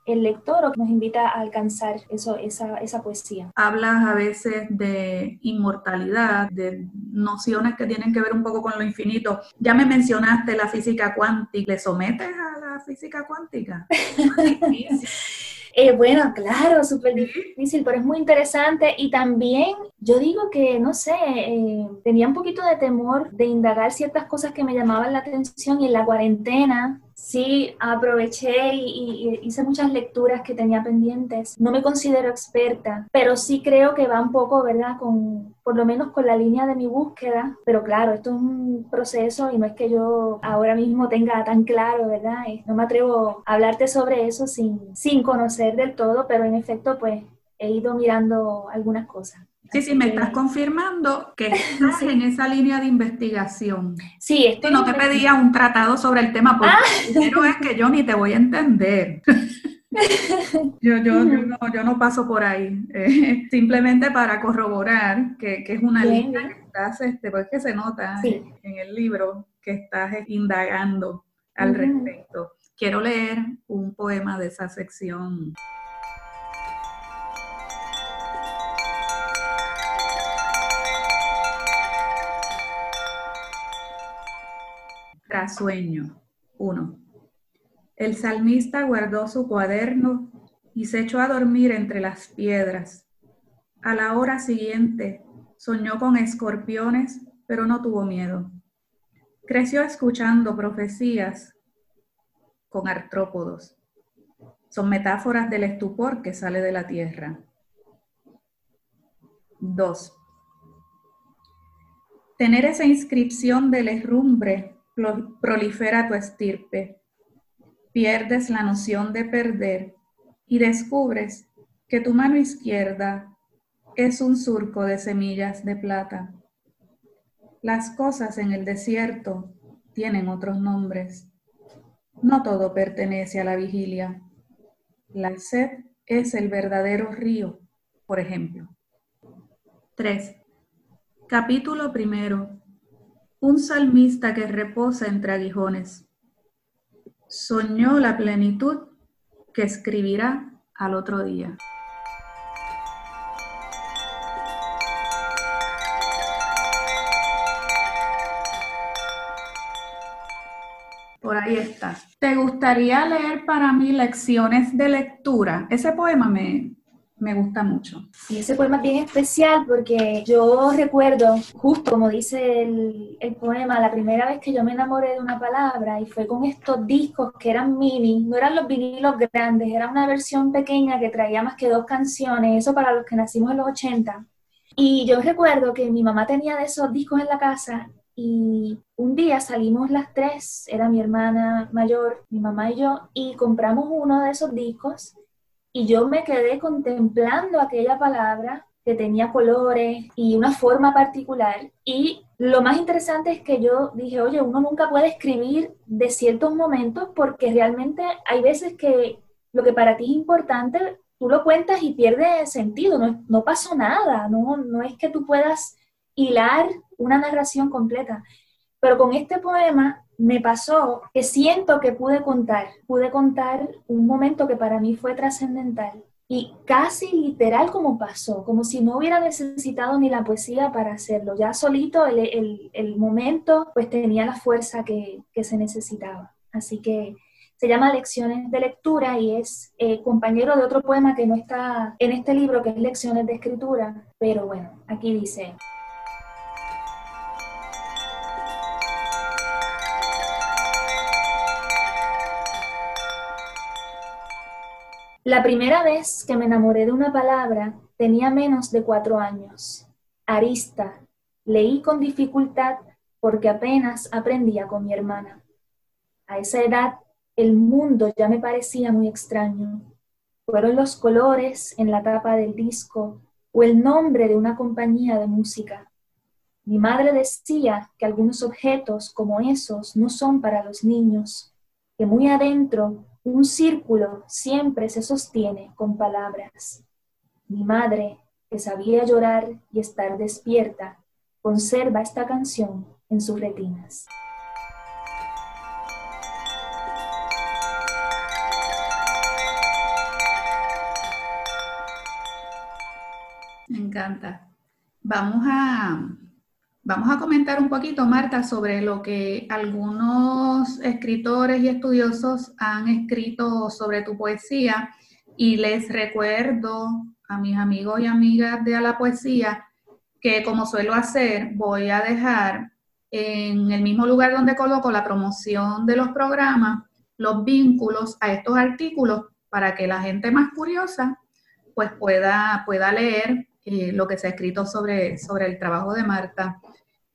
el lector o que nos invita a alcanzar eso, esa, esa poesía. Hablas a veces de inmortalidad, de nociones que tienen que ver un poco con lo infinito. Ya me mencionaste la física cuántica. ¿Le sometes a la física cuántica? Eh, bueno, claro, súper difícil, pero es muy interesante. Y también yo digo que, no sé, eh, tenía un poquito de temor de indagar ciertas cosas que me llamaban la atención y en la cuarentena Sí, aproveché y, hice muchas lecturas que tenía pendientes. No me considero experta, pero sí creo que va un poco, ¿verdad? Con, por lo menos con la línea de mi búsqueda. Pero claro, esto es un proceso y no es que yo ahora mismo tenga tan claro, ¿verdad? No me atrevo a hablarte sobre eso sin, sin conocer del todo, pero en efecto, pues he ido mirando algunas cosas. Sí, sí, me estás confirmando que estás en esa línea de investigación. Sí, estoy No te pedía un tratado sobre el tema, porque ah. primero es que yo ni te voy a entender. yo, yo, yo, no, paso por ahí. Eh, simplemente para corroborar que, es una línea que estás, este, pues que se nota en, el libro que estás indagando al respecto. Quiero leer un poema de esa sección. Trasueño. 1. El salmista guardó su cuaderno y se echó a dormir entre las piedras. A la hora siguiente soñó con escorpiones, pero no tuvo miedo. Creció escuchando profecías con artrópodos. Son metáforas del estupor que sale de la tierra. 2. Tener esa inscripción del herrumbre prolifera tu estirpe. Pierdes la noción de perder y descubres que tu mano izquierda es un surco de semillas de plata. Las cosas en el desierto tienen otros nombres. No todo pertenece a la vigilia. La sed es el verdadero río, por ejemplo. 3. Capítulo primero un salmista que reposa entre aguijones. Soñó la plenitud que escribirá al otro día. Por ahí está. ¿Te gustaría leer para mí lecciones de lectura? Ese poema me, me gusta mucho. Y ese poema es bien especial porque yo recuerdo, justo como dice el, el, poema, la primera vez que yo me enamoré de una palabra y fue con estos discos que eran mini, no eran los vinilos grandes, era una versión pequeña que traía más que dos canciones, eso para los que nacimos en los 80. Y yo recuerdo que mi mamá tenía de esos discos en la casa y un día salimos las tres, era mi hermana mayor, mi mamá y yo, y compramos uno de esos discos y yo me quedé contemplando aquella palabra que tenía colores y una forma particular. Y lo más interesante es que yo dije, oye, uno nunca puede escribir de ciertos momentos porque realmente hay veces que lo que para ti es importante, tú lo cuentas y pierde sentido, no, no pasó nada, no, no es que tú puedas hilar una narración completa. Pero con este poema me pasó que siento que pude contar, pude contar un momento que para mí fue trascendental y casi literal como pasó, como si no hubiera necesitado ni la poesía para hacerlo. Ya solito el, momento pues tenía la fuerza que, se necesitaba. Así que se llama Lecciones de Lectura y es eh, compañero de otro poema que no está en este libro, que es Lecciones de Escritura, pero bueno, aquí dice... La primera vez que me enamoré de una palabra tenía menos de cuatro años. Arista. Leí con dificultad porque apenas aprendía con mi hermana. A esa edad el mundo ya me parecía muy extraño. Fueron los colores en la tapa del disco o el nombre de una compañía de música. Mi madre decía que algunos objetos como esos no son para los niños, que muy adentro un círculo siempre se sostiene con palabras. Mi madre, que sabía llorar y estar despierta, conserva esta canción en sus retinas. Me encanta. Vamos a, vamos a comentar un poquito, Marta, sobre lo que algunos escritores y estudiosos han escrito sobre tu poesía. Y les recuerdo a mis amigos y amigas de la Poesía que como suelo hacer, voy a dejar en el mismo lugar donde coloco la promoción de los programas, los vínculos a estos artículos para que la gente más curiosa pues pueda, pueda leer eh, lo que se ha escrito sobre, sobre el trabajo de Marta.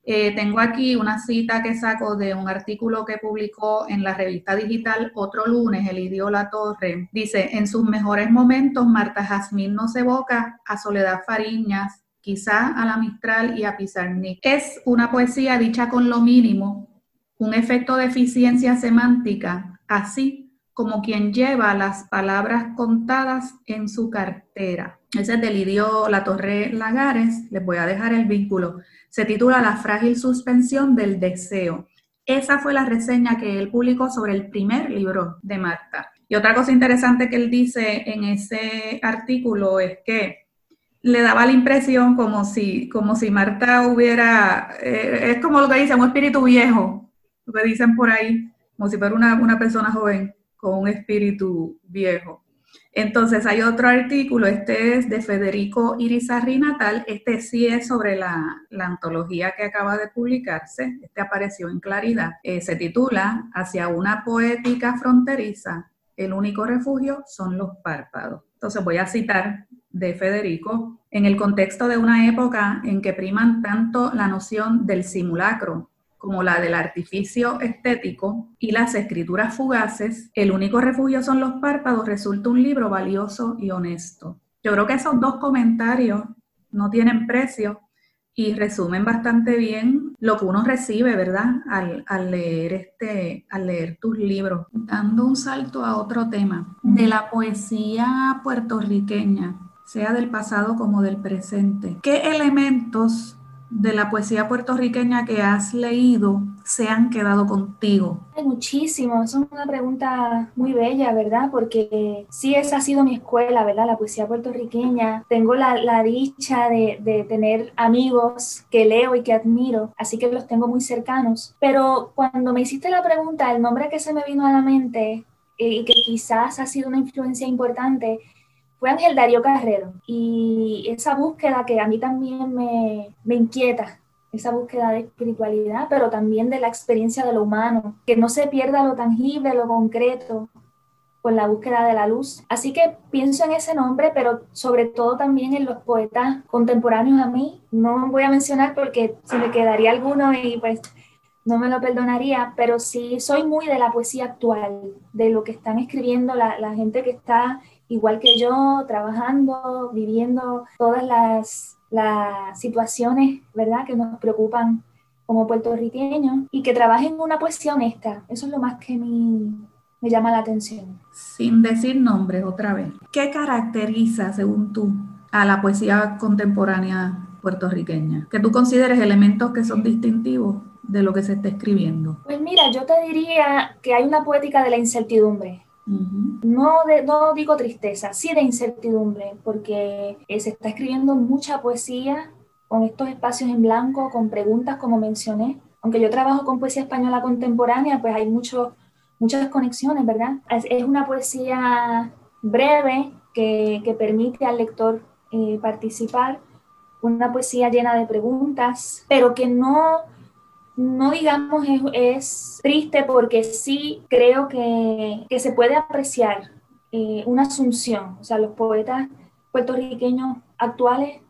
Eh, tengo aquí una cita que saco de un artículo que publicó en la revista digital Otro lunes, Elidio La Torre. Dice, en sus mejores momentos, Marta Jazmín nos evoca a Soledad Fariñas, quizá a la Mistral y a Pizarnik. Es una poesía dicha con lo mínimo, un efecto de eficiencia semántica, así como quien lleva las palabras contadas en su cartera. Ese es del Lidio Torre Lagares, les voy a dejar el vínculo. Se titula La frágil suspensión del deseo. Esa fue la reseña que él publicó sobre el primer libro de Marta. Y otra cosa interesante que él dice en ese artículo es que le daba la impresión como si, como si Marta hubiera, eh, es como lo que dicen, un espíritu viejo, lo que dicen por ahí, como si fuera una, una persona joven con un espíritu viejo. Entonces hay otro artículo, este es de Federico Irizarri Natal, este sí es sobre la, la antología que acaba de publicarse, este apareció en Claridad, eh, se titula Hacia una poética fronteriza, el único refugio son los párpados. Entonces voy a citar de Federico, en el contexto de una época en que priman tanto la noción del simulacro como la del artificio estético y las escrituras fugaces, el único refugio son los párpados, resulta un libro valioso y honesto. Yo creo que esos dos comentarios no tienen precio y resumen bastante bien lo que uno recibe, ¿verdad? Al, al, leer este, al leer tus libros. Dando un salto a otro tema, de la poesía puertorriqueña sea del pasado como del presente. ¿Qué elementos de la poesía puertorriqueña que has leído se han quedado contigo? Hay muchísimos, es una pregunta muy bella, ¿verdad? Porque sí, esa ha sido mi escuela, ¿verdad? La poesía puertorriqueña. Tengo la, la dicha de, de, tener amigos que leo y que admiro, así que los tengo muy cercanos. Pero cuando me hiciste la pregunta, el nombre que se me vino a la mente eh, y que quizás ha sido una influencia importante fue Ángel Darío Carrero. Y esa búsqueda que a mí también me, me inquieta, esa búsqueda de espiritualidad, pero también de la experiencia de lo humano, que no se pierda lo tangible, lo concreto, con la búsqueda de la luz. Así que pienso en ese nombre, pero sobre todo también en los poetas contemporáneos a mí. No voy a mencionar porque se me quedaría alguno y pues no me lo perdonaría, pero sí soy muy de la poesía actual, de lo que están escribiendo la, la gente que está igual que yo, trabajando, viviendo todas las, las situaciones, ¿verdad?, que nos preocupan como puertorriqueños y que trabajen una poesía honesta. Eso es lo más que me, me llama la atención. Sin decir nombres otra vez, ¿qué caracteriza, según tú, a la poesía contemporánea puertorriqueña? Que tú consideres elementos que son distintivos de lo que se está escribiendo. Pues mira, yo te diría que hay una poética de la incertidumbre no, no digo tristeza, sí de incertidumbre, porque eh, se está escribiendo mucha poesía con estos espacios en blanco, con preguntas como mencioné. Aunque yo trabajo con poesía española contemporánea, pues hay mucho, muchas conexiones, ¿verdad? Es, una poesía breve que, que permite al lector eh, participar, una poesía llena de preguntas, pero que no no digamos es, triste porque sí creo que, se puede apreciar eh, una asunción, o sea, los poetas puertorriqueños actuales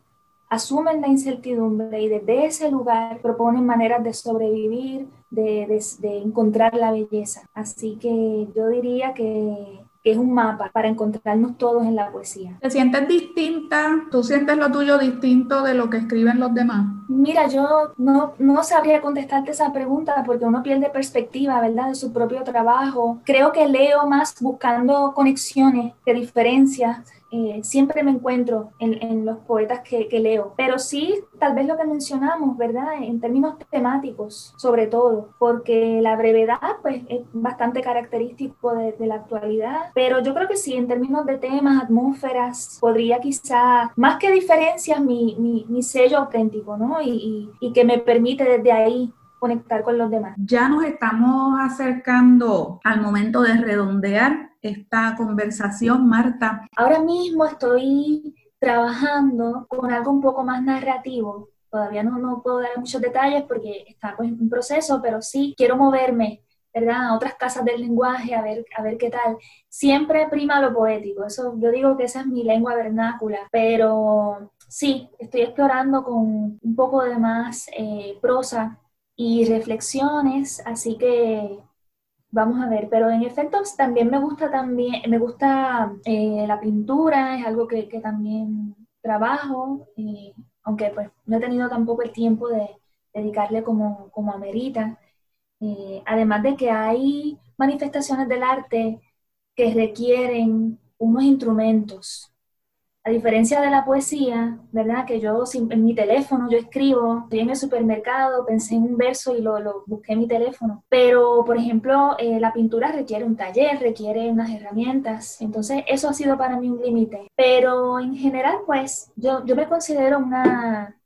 asumen la incertidumbre y desde ese lugar proponen maneras de sobrevivir, de, de encontrar la belleza. Así que yo diría que que es un mapa para encontrarnos todos en la poesía. ¿Te sientes distinta? ¿Tú sientes lo tuyo distinto de lo que escriben los demás? Mira, yo no, no sabría contestarte esa pregunta porque uno pierde perspectiva, ¿verdad? De su propio trabajo. Creo que leo más buscando conexiones, de diferencias, eh, siempre me encuentro en, los poetas que, leo. Pero sí, tal vez lo que mencionamos, ¿verdad? En términos temáticos, sobre todo, porque la brevedad, pues, es bastante característico de, la actualidad. Pero yo creo que sí, en términos de temas, atmósferas, podría quizá, más que diferencias, mi, mi, sello auténtico, ¿no? Y, y que me permite desde ahí conectar con los demás. Ya nos estamos acercando al momento de redondear esta conversación, Marta. Ahora mismo estoy trabajando con algo un poco más narrativo. Todavía no, no puedo dar muchos detalles porque está pues, en proceso, pero sí quiero moverme ¿verdad? A otras casas del lenguaje, a ver, a ver qué tal. Siempre prima lo poético, eso yo digo que esa es mi lengua vernácula, pero sí, estoy explorando con un poco de más eh, prosa y reflexiones, así que vamos a ver, pero en efecto también me gusta también, me gusta eh, la pintura, es algo que, también trabajo, eh, aunque pues no he tenido tampoco el tiempo de dedicarle como, como amerita. Eh, además de que hay manifestaciones del arte que requieren unos instrumentos a diferencia de la poesía, ¿verdad? Que yo en mi teléfono, yo escribo, estoy en el supermercado, pensé en un verso y lo, busqué en mi teléfono. Pero, por ejemplo, eh, la pintura requiere un taller, requiere unas herramientas. Entonces, eso ha sido para mí un límite. Pero en general, pues, yo, yo me considero una,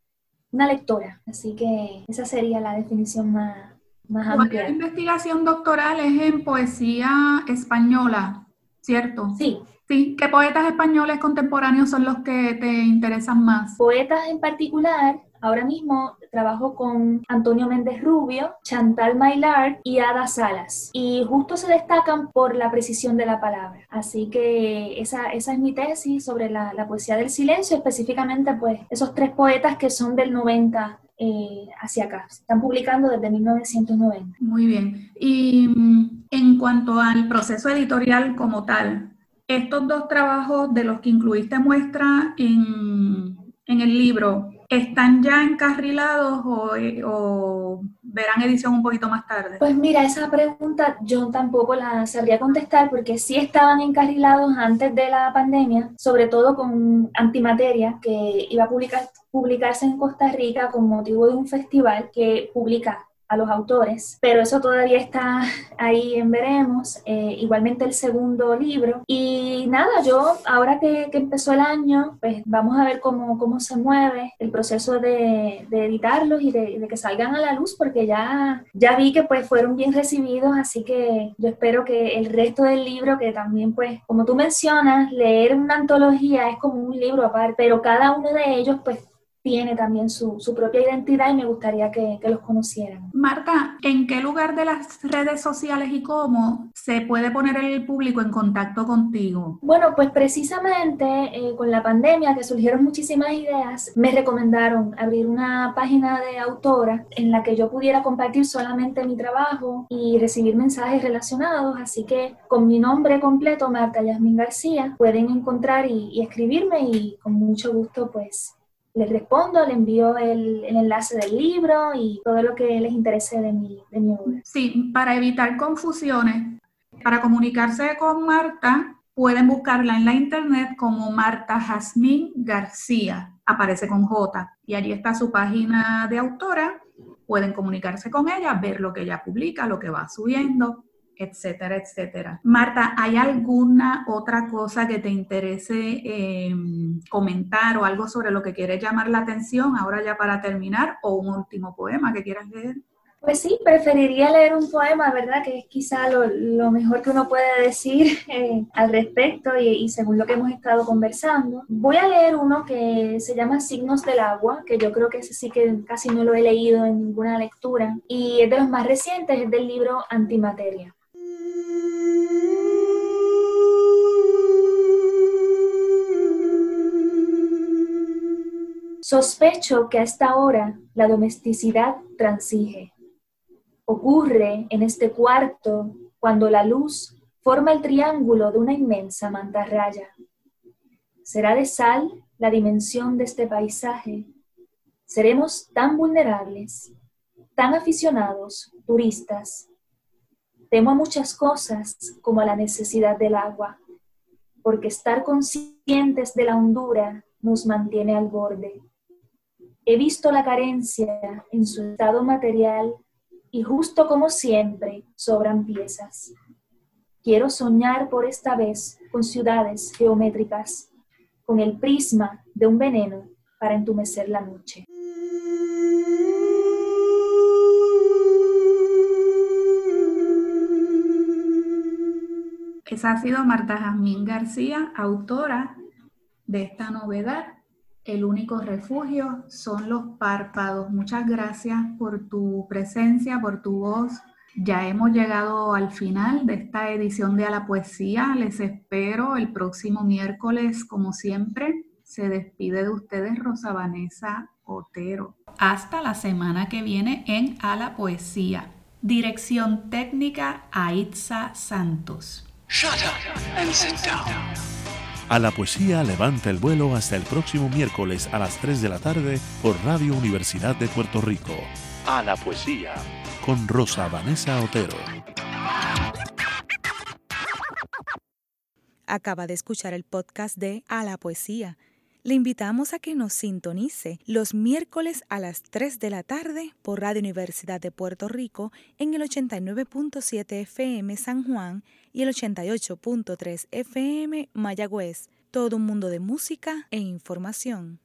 una lectora. Así que esa sería la definición más, más amplia. La investigación doctoral es en poesía española, ¿cierto? Sí. Sí, ¿qué poetas españoles contemporáneos son los que te interesan más? Poetas en particular, ahora mismo trabajo con Antonio Méndez Rubio, Chantal Maillard y Ada Salas. Y justo se destacan por la precisión de la palabra. Así que esa, esa es mi tesis sobre la, la, poesía del silencio, específicamente pues esos tres poetas que son del 90 eh, hacia acá. están publicando desde 1990. Muy bien. Y mm, en cuanto al proceso editorial como tal, estos dos trabajos de los que incluiste muestra en, el libro, ¿están ya encarrilados o, verán edición un poquito más tarde? Pues mira, esa pregunta yo tampoco la sabría contestar porque sí estaban encarrilados antes de la pandemia, sobre todo con Antimateria, que iba a publicar, publicarse en Costa Rica con motivo de un festival que publica a los autores, pero eso todavía está ahí en veremos. Eh, igualmente el segundo libro. Y nada, yo ahora que, empezó el año, pues vamos a ver cómo, cómo se mueve el proceso de, editarlos y de, que salgan a la luz, porque ya, ya vi que pues fueron bien recibidos, así que yo espero que el resto del libro, que también pues, como tú mencionas, leer una antología es como un libro aparte, pero cada uno de ellos pues tiene también su, propia identidad y me gustaría que, los conocieran. Marta, ¿en qué lugar de las redes sociales y cómo se puede poner el público en contacto contigo? Bueno, pues precisamente eh, con la pandemia que surgieron muchísimas ideas, me recomendaron abrir una página de autora en la que yo pudiera compartir solamente mi trabajo y recibir mensajes relacionados, así que con mi nombre completo, Marta Yasmin García, pueden encontrar y, y escribirme y con mucho gusto pues les respondo, le envío el, enlace del libro y todo lo que les interese de mi, de mi obra. Sí, para evitar confusiones, para comunicarse con Marta, pueden buscarla en la internet como Marta Jazmín García, aparece con J, y allí está su página de autora, pueden comunicarse con ella, ver lo que ella publica, lo que va subiendo, etcétera, etcétera. Marta, ¿hay alguna otra cosa que te interese em, comentar o algo sobre lo que quieres llamar la atención ahora ya para terminar o un último poema que quieras leer? Pues sí, preferiría leer un poema, ¿verdad? Que es quizá lo, mejor que uno puede decir eh, al respecto y, y, según lo que hemos estado conversando. Voy a leer uno que se llama Signos del Agua, que yo creo que ese sí que casi no lo he leído en ninguna lectura y es de los más recientes, es del libro Antimateria. Sospecho que a esta hora la domesticidad transige. Ocurre en este cuarto cuando la luz forma el triángulo de una inmensa mantarraya. ¿Será de sal la dimensión de este paisaje? Seremos tan vulnerables, tan aficionados, turistas. Temo a muchas cosas como a la necesidad del agua porque estar conscientes de la hondura nos mantiene al borde. He visto la carencia en su estado material y justo como siempre sobran piezas. Quiero soñar por esta vez con ciudades geométricas, con el prisma de un veneno para entumecer la noche. Ha sido Marta Jazmín García, autora de esta novedad. El único refugio son los párpados. Muchas gracias por tu presencia, por tu voz. Ya hemos llegado al final de esta edición de A la Poesía. Les espero el próximo miércoles, como siempre. Se despide de ustedes Rosa Vanessa Otero. Hasta la semana que viene en A la Poesía. Dirección técnica Aitza Santos. Shut up and sit down. A la poesía levanta el vuelo hasta el próximo miércoles a las 3 de la tarde por Radio Universidad de Puerto Rico. A la poesía con Rosa Vanessa Otero. Acaba de escuchar el podcast de A la poesía le invitamos a que nos sintonice los miércoles a las 3 de la tarde por Radio Universidad de Puerto Rico en el 89.7 FM San Juan y el 88.3 FM Mayagüez. Todo un mundo de música e información.